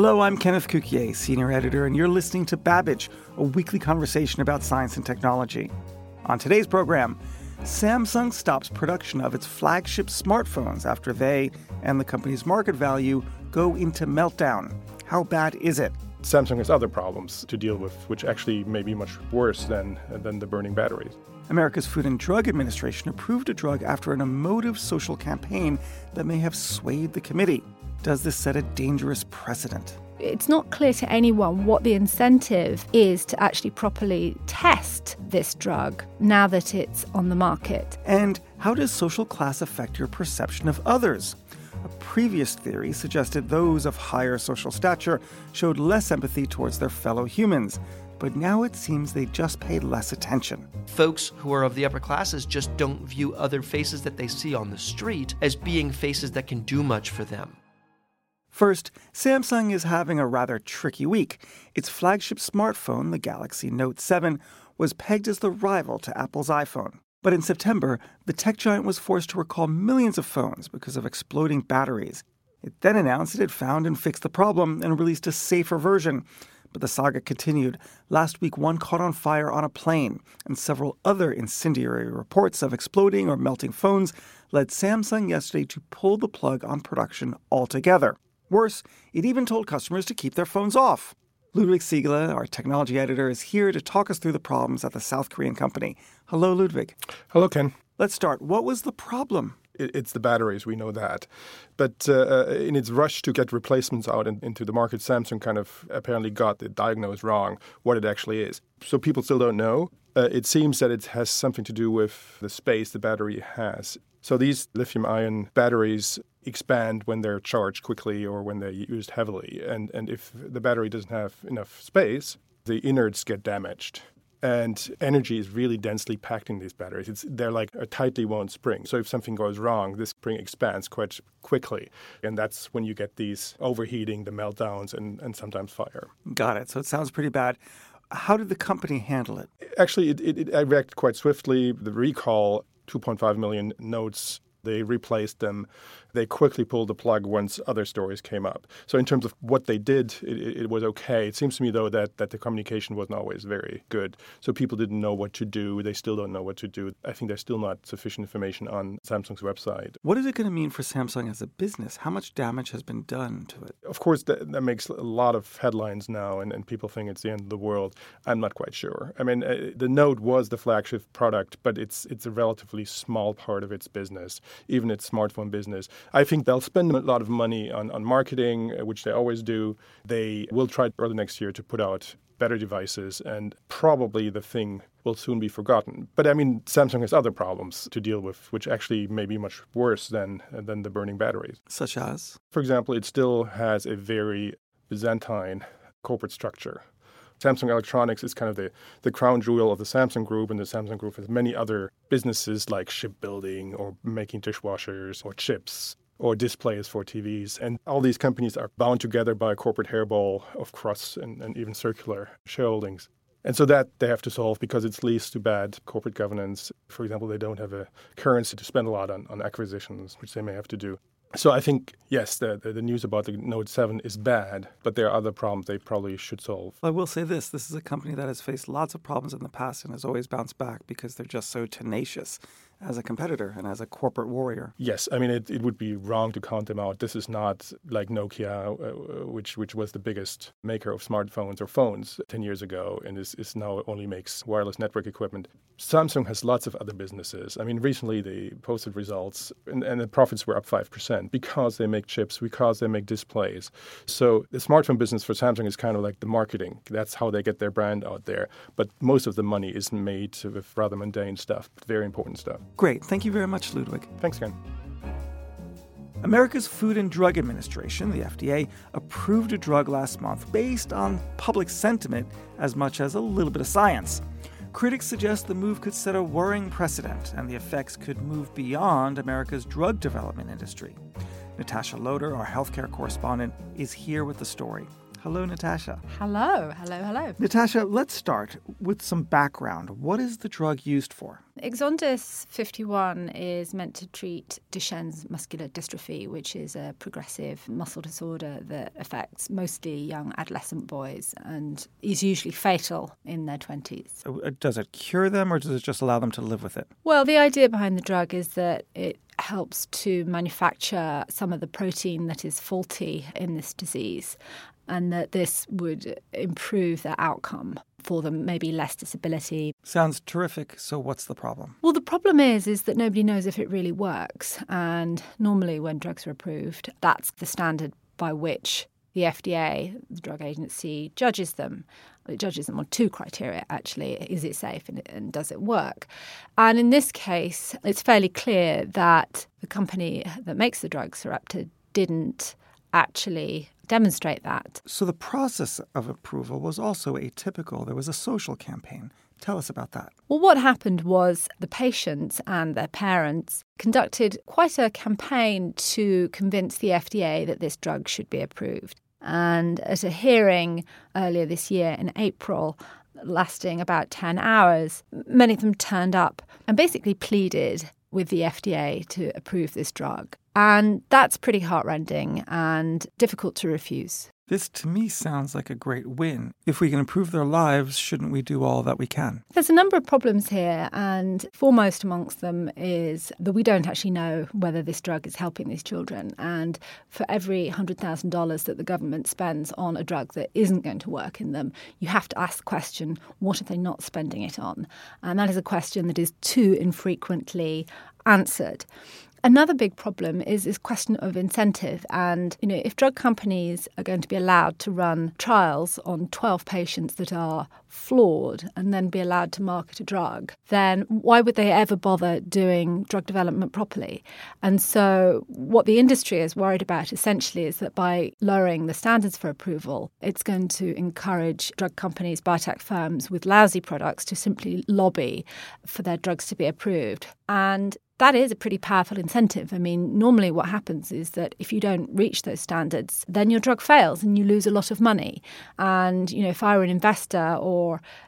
Hello, I'm Kenneth Cukier, senior editor, and you're listening to Babbage, a weekly conversation about science and technology. On today's program, Samsung stops production of its flagship smartphones after they and the company's market value go into meltdown. How bad is it? Samsung has other problems to deal with, which actually may be much worse than, than the burning batteries. America's Food and Drug Administration approved a drug after an emotive social campaign that may have swayed the committee. Does this set a dangerous precedent? It's not clear to anyone what the incentive is to actually properly test this drug now that it's on the market. And how does social class affect your perception of others? A previous theory suggested those of higher social stature showed less empathy towards their fellow humans, but now it seems they just pay less attention. Folks who are of the upper classes just don't view other faces that they see on the street as being faces that can do much for them. First, Samsung is having a rather tricky week. Its flagship smartphone, the Galaxy Note 7, was pegged as the rival to Apple's iPhone. But in September, the tech giant was forced to recall millions of phones because of exploding batteries. It then announced it had found and fixed the problem and released a safer version. But the saga continued. Last week, one caught on fire on a plane, and several other incendiary reports of exploding or melting phones led Samsung yesterday to pull the plug on production altogether. Worse, it even told customers to keep their phones off. Ludwig Siegele, our technology editor, is here to talk us through the problems at the South Korean company. Hello, Ludwig. Hello, Ken. Let's start. What was the problem? It's the batteries, we know that. But uh, in its rush to get replacements out in, into the market, Samsung kind of apparently got the diagnosed wrong what it actually is. So people still don't know. Uh, it seems that it has something to do with the space the battery has. So these lithium ion batteries expand when they're charged quickly or when they're used heavily. And, and if the battery doesn't have enough space, the innards get damaged. And energy is really densely packed in these batteries. It's, they're like a tightly wound spring. So if something goes wrong, this spring expands quite quickly. And that's when you get these overheating, the meltdowns, and, and sometimes fire. Got it. So it sounds pretty bad. How did the company handle it? Actually, it, it, it reacted quite swiftly. The recall 2.5 million notes they replaced them. They quickly pulled the plug once other stories came up. So in terms of what they did, it, it, was okay. It seems to me though that that the communication wasn't always very good. So people didn't know what to do. They still don't know what to do. I think there's still not sufficient information on Samsung's website. What is it going to mean for Samsung as a business? How much damage has been done to it? Of course, that, that makes a lot of headlines now, and, and people think it's the end of the world. I'm not quite sure. I mean, uh, the Note was the flagship product, but it's it's a relatively small part of its business even its smartphone business. I think they'll spend a lot of money on, on marketing, uh, which they always do. They will try early next year to put out better devices, and probably the thing will soon be forgotten. But I mean, Samsung has other problems to deal with, which actually may be much worse than than the burning batteries. Such as, for example, it still has a very Byzantine corporate structure. Samsung Electronics is kind of the, the crown jewel of the Samsung Group, and the Samsung Group has many other businesses like shipbuilding or making dishwashers or chips or displays for TVs. And all these companies are bound together by a corporate hairball of cross and, and even circular shareholdings. And so that they have to solve because it leads to bad corporate governance. For example, they don't have a currency to spend a lot on, on acquisitions, which they may have to do. So I think yes, the, the, the news about the Note Seven is bad, but there are other problems they probably should solve. I will say this: this is a company that has faced lots of problems in the past and has always bounced back because they're just so tenacious as a competitor and as a corporate warrior. Yes, I mean it, it would be wrong to count them out. This is not like Nokia, uh, which which was the biggest maker of smartphones or phones ten years ago, and is, is now only makes wireless network equipment. Samsung has lots of other businesses. I mean, recently they posted results, and, and the profits were up five percent because they make chips, because they make displays. So the smartphone business for Samsung is kind of like the marketing. That's how they get their brand out there. But most of the money is made with rather mundane stuff, very important stuff. Great. Thank you very much, Ludwig. Thanks, Ken. America's Food and Drug Administration, the FDA, approved a drug last month based on public sentiment as much as a little bit of science. Critics suggest the move could set a worrying precedent and the effects could move beyond America's drug development industry. Natasha Loder, our healthcare correspondent, is here with the story. Hello, Natasha. Hello, hello, hello. Natasha, let's start with some background. What is the drug used for? Exondys 51 is meant to treat Duchenne's muscular dystrophy, which is a progressive muscle disorder that affects mostly young adolescent boys and is usually fatal in their 20s. Uh, does it cure them or does it just allow them to live with it? Well, the idea behind the drug is that it helps to manufacture some of the protein that is faulty in this disease and that this would improve their outcome for them, maybe less disability. Sounds terrific. So what's the problem? Well, the problem is is that nobody knows if it really works. And normally when drugs are approved, that's the standard by which the FDA, the drug agency, judges them. It judges them on two criteria, actually. Is it safe and, and, does it work? And in this case, it's fairly clear that the company that makes the drug, Sarepta, didn't actually demonstrate that. So the process of approval was also atypical. There was a social campaign. Tell us about that. Well, what happened was the patients and their parents conducted quite a campaign to convince the FDA that this drug should be approved. And at a hearing earlier this year in April, lasting about 10 hours, many of them turned up and basically pleaded with the FDA to approve this drug. And that's pretty heartrending and difficult to refuse. This to me sounds like a great win. If we can improve their lives, shouldn't we do all that we can? There's a number of problems here, and foremost amongst them is that we don't actually know whether this drug is helping these children. And for every $100,000 that the government spends on a drug that isn't going to work in them, you have to ask the question what are they not spending it on? And that is a question that is too infrequently answered. Another big problem is this question of incentive. And, you know, if drug companies are going to be allowed to run trials on 12 patients that are flawed and then be allowed to market a drug, then why would they ever bother doing drug development properly? And so, what the industry is worried about essentially is that by lowering the standards for approval, it's going to encourage drug companies, biotech firms with lousy products to simply lobby for their drugs to be approved. And that is a pretty powerful incentive. I mean, normally what happens is that if you don't reach those standards, then your drug fails and you lose a lot of money. And, you know, if I were an investor or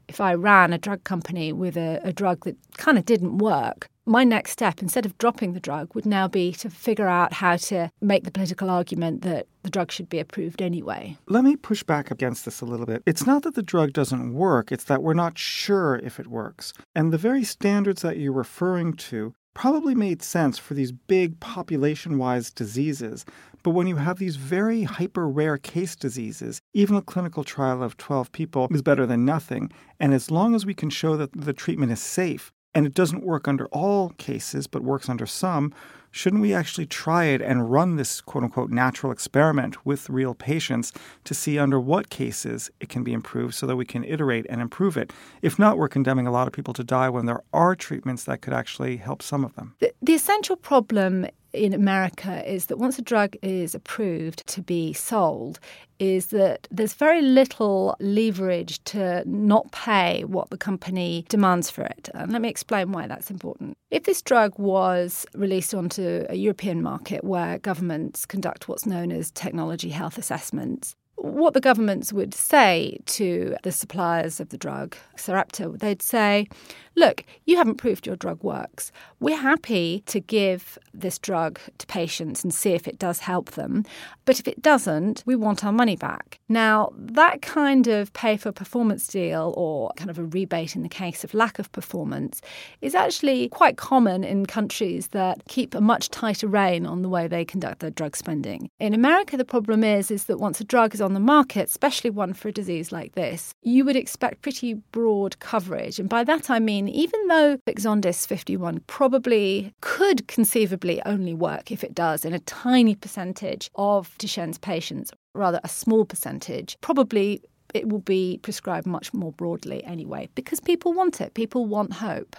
if I ran a drug company with a, a drug that kind of didn't work, my next step, instead of dropping the drug, would now be to figure out how to make the political argument that the drug should be approved anyway. Let me push back against this a little bit. It's not that the drug doesn't work, it's that we're not sure if it works. And the very standards that you're referring to probably made sense for these big population wise diseases. But when you have these very hyper rare case diseases, even a clinical trial of 12 people is better than nothing. And as long as we can show that the treatment is safe, and it doesn't work under all cases, but works under some, shouldn't we actually try it and run this quote unquote natural experiment with real patients to see under what cases it can be improved so that we can iterate and improve it? If not, we're condemning a lot of people to die when there are treatments that could actually help some of them. The, the essential problem in America is that once a drug is approved to be sold, is that there's very little leverage to not pay what the company demands for it. And let me explain why that's important. If this drug was released onto a European market where governments conduct what's known as technology health assessments, what the governments would say to the suppliers of the drug, Sarepta, they'd say, look, you haven't proved your drug works. We're happy to give this drug to patients and see if it does help them. But if it doesn't, we want our money back. Now, that kind of pay for performance deal or kind of a rebate in the case of lack of performance is actually quite common in countries that keep a much tighter rein on the way they conduct their drug spending. In America, the problem is, is that once a drug is on the market, especially one for a disease like this, you would expect pretty broad coverage. And by that I mean, even though Exondys 51 probably could conceivably only work if it does in a tiny percentage of Duchenne's patients, rather a small percentage, probably it will be prescribed much more broadly anyway because people want it. People want hope.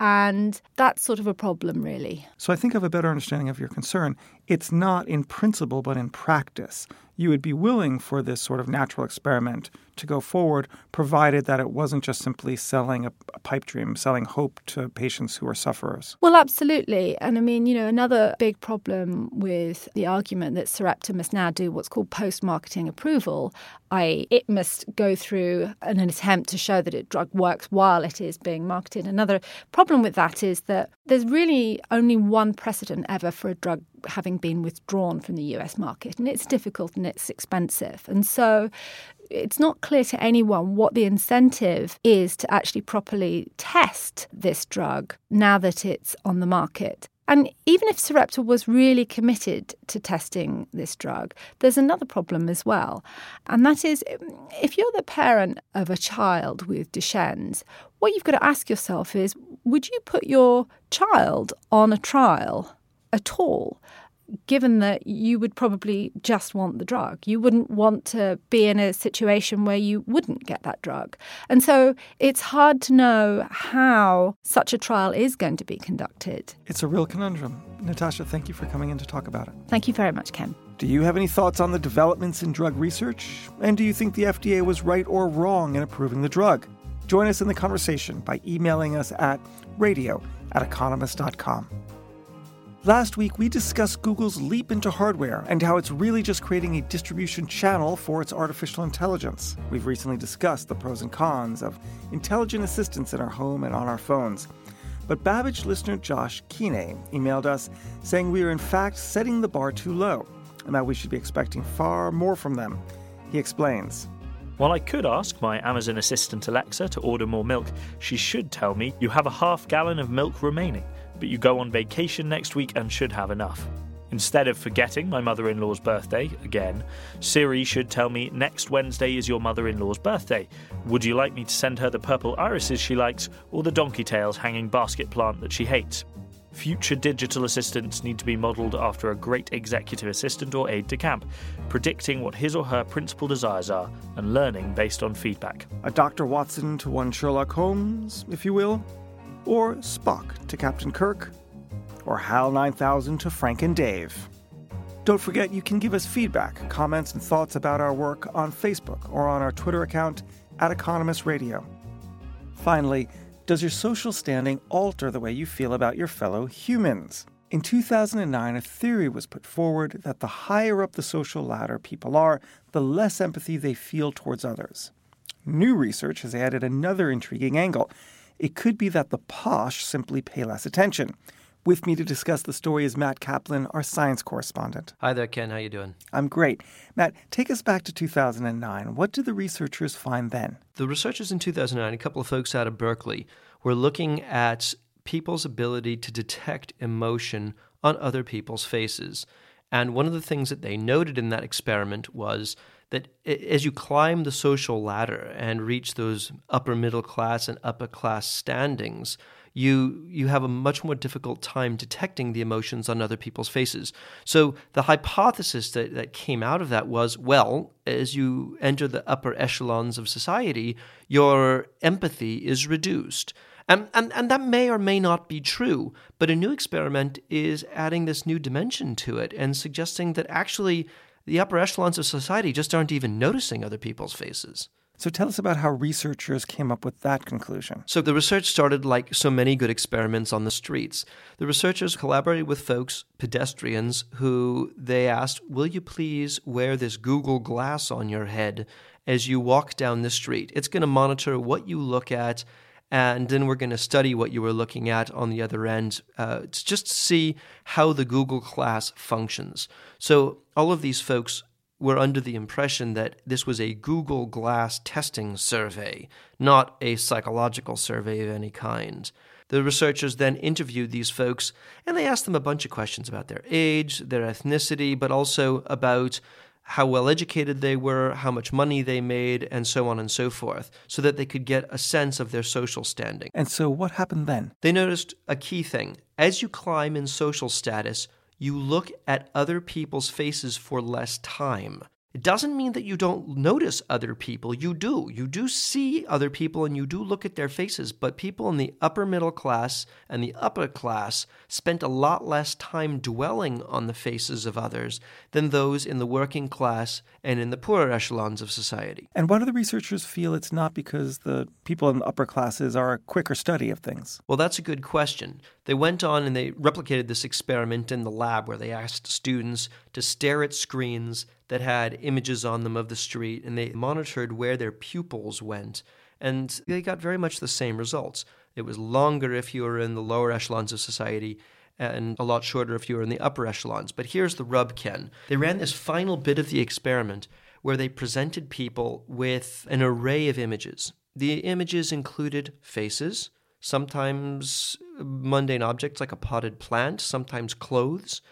And that's sort of a problem, really. So I think I have a better understanding of your concern. It's not in principle, but in practice. You would be willing for this sort of natural experiment to go forward, provided that it wasn't just simply selling a, a, pipe dream, selling hope to patients who are sufferers. Well, absolutely. And I mean, you know, another big problem with the argument that Sarepta must now do what's called post marketing approval, i.e., it must go through an attempt to show that a drug works while it is being marketed. Another problem with that is that there's really only one precedent ever for a drug having been withdrawn from the US market, and it's difficult and it's expensive. And so it's not clear to anyone what the incentive is to actually properly test this drug now that it's on the market. And even if Sarepta was really committed to testing this drug, there's another problem as well. And that is if you're the parent of a child with Duchenne's, what you've got to ask yourself is would you put your child on a trial at all? given that you would probably just want the drug. You wouldn't want to be in a situation where you wouldn't get that drug. And so it's hard to know how such a trial is going to be conducted. It's a real conundrum. Natasha, thank you for coming in to talk about it. Thank you very much, Ken. Do you have any thoughts on the developments in drug research? And do you think the FDA was right or wrong in approving the drug? Join us in the conversation by emailing us at radio at economist.com. Last week, we discussed Google's leap into hardware and how it's really just creating a distribution channel for its artificial intelligence. We've recently discussed the pros and cons of intelligent assistants in our home and on our phones. But Babbage listener Josh Kine emailed us saying we are in fact setting the bar too low and that we should be expecting far more from them. He explains. While I could ask my Amazon assistant Alexa to order more milk, she should tell me you have a half gallon of milk remaining but you go on vacation next week and should have enough. Instead of forgetting my mother in law's birthday, again, Siri should tell me next Wednesday is your mother in law's birthday. Would you like me to send her the purple irises she likes or the donkey tails hanging basket plant that she hates? Future digital assistants need to be modelled after a great executive assistant or aide de camp, predicting what his or her principal desires are and learning based on feedback. A Dr. Watson to one Sherlock Holmes, if you will or Spock to Captain Kirk, or HAL 9000 to Frank and Dave. Don't forget you can give us feedback, comments, and thoughts about our work on Facebook or on our Twitter account at Economist Radio. Finally, does your social standing alter the way you feel about your fellow humans? In 2009, a theory was put forward that the higher up the social ladder people are, the less empathy they feel towards others. New research has added another intriguing angle it could be that the posh simply pay less attention. With me to discuss the story is Matt Kaplan, our science correspondent. Hi there, Ken. How you doing? I'm great. Matt, take us back to 2009. What did the researchers find then? The researchers in 2009, a couple of folks out of Berkeley, were looking at people's ability to detect emotion on other people's faces. And one of the things that they noted in that experiment was that as you climb the social ladder and reach those upper middle class and upper class standings, you you have a much more difficult time detecting the emotions on other people's faces. So the hypothesis that, that came out of that was, well, as you enter the upper echelons of society, your empathy is reduced. And, and, and that may or may not be true, but a new experiment is adding this new dimension to it and suggesting that actually the upper echelons of society just aren't even noticing other people's faces. So tell us about how researchers came up with that conclusion. So the research started like so many good experiments on the streets. The researchers collaborated with folks, pedestrians, who they asked, Will you please wear this Google Glass on your head as you walk down the street? It's going to monitor what you look at and then we're going to study what you were looking at on the other end uh, to just see how the Google Glass functions. So all of these folks were under the impression that this was a Google Glass testing survey, not a psychological survey of any kind. The researchers then interviewed these folks and they asked them a bunch of questions about their age, their ethnicity, but also about how well educated they were, how much money they made, and so on and so forth, so that they could get a sense of their social standing. And so, what happened then? They noticed a key thing. As you climb in social status, you look at other people's faces for less time. It doesn't mean that you don't notice other people. You do. You do see other people and you do look at their faces. But people in the upper middle class and the upper class spent a lot less time dwelling on the faces of others than those in the working class and in the poorer echelons of society. And why do the researchers feel it's not because the people in the upper classes are a quicker study of things? Well, that's a good question. They went on and they replicated this experiment in the lab where they asked students to stare at screens that had images on them of the street and they monitored where their pupils went. And they got very much the same results. It was longer if you were in the lower echelons of society and a lot shorter if you were in the upper echelons. But here's the rub, Ken. They ran this final bit of the experiment where they presented people with an array of images. The images included faces, sometimes mundane objects like a potted plant, sometimes clothes,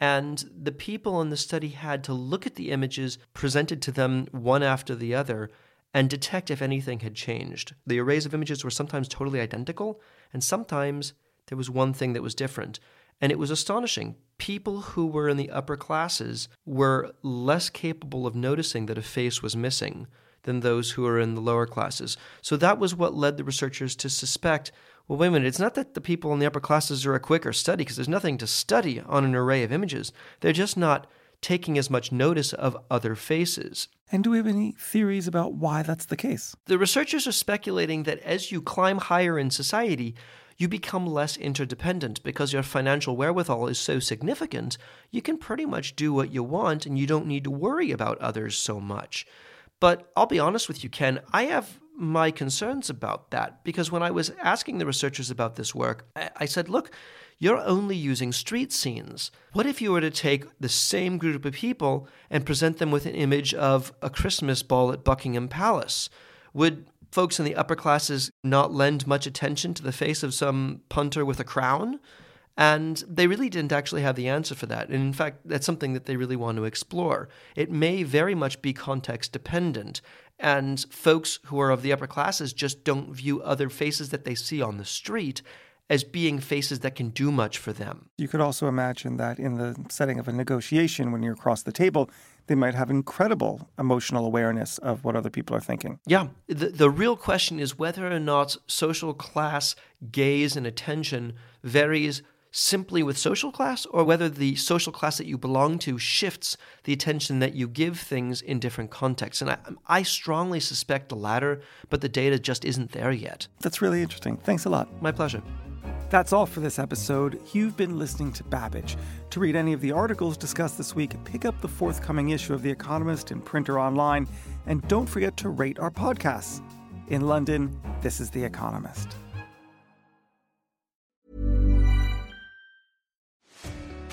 and the people in the study had to look at the images presented to them one after the other and detect if anything had changed. The arrays of images were sometimes totally identical, and sometimes there was one thing that was different. And it was astonishing. People who were in the upper classes were less capable of noticing that a face was missing than those who were in the lower classes. So that was what led the researchers to suspect well, wait a minute, it's not that the people in the upper classes are a quicker study because there's nothing to study on an array of images. They're just not taking as much notice of other faces. And do we have any theories about why that's the case? The researchers are speculating that as you climb higher in society, you become less interdependent because your financial wherewithal is so significant, you can pretty much do what you want and you don't need to worry about others so much. But I'll be honest with you, Ken, I have my concerns about that because when I was asking the researchers about this work, I said, look, you're only using street scenes. What if you were to take the same group of people and present them with an image of a Christmas ball at Buckingham Palace? Would folks in the upper classes not lend much attention to the face of some punter with a crown? And they really didn't actually have the answer for that. And in fact, that's something that they really want to explore. It may very much be context dependent. And folks who are of the upper classes just don't view other faces that they see on the street as being faces that can do much for them. You could also imagine that in the setting of a negotiation, when you're across the table, they might have incredible emotional awareness of what other people are thinking. Yeah. The, the real question is whether or not social class gaze and attention varies simply with social class or whether the social class that you belong to shifts the attention that you give things in different contexts. And I, I strongly suspect the latter, but the data just isn't there yet. That's really interesting. Thanks a lot. My pleasure. That's all for this episode. You've been listening to Babbage. To read any of the articles discussed this week, pick up the forthcoming issue of The Economist in print or online, and don't forget to rate our podcasts. In London, this is The Economist.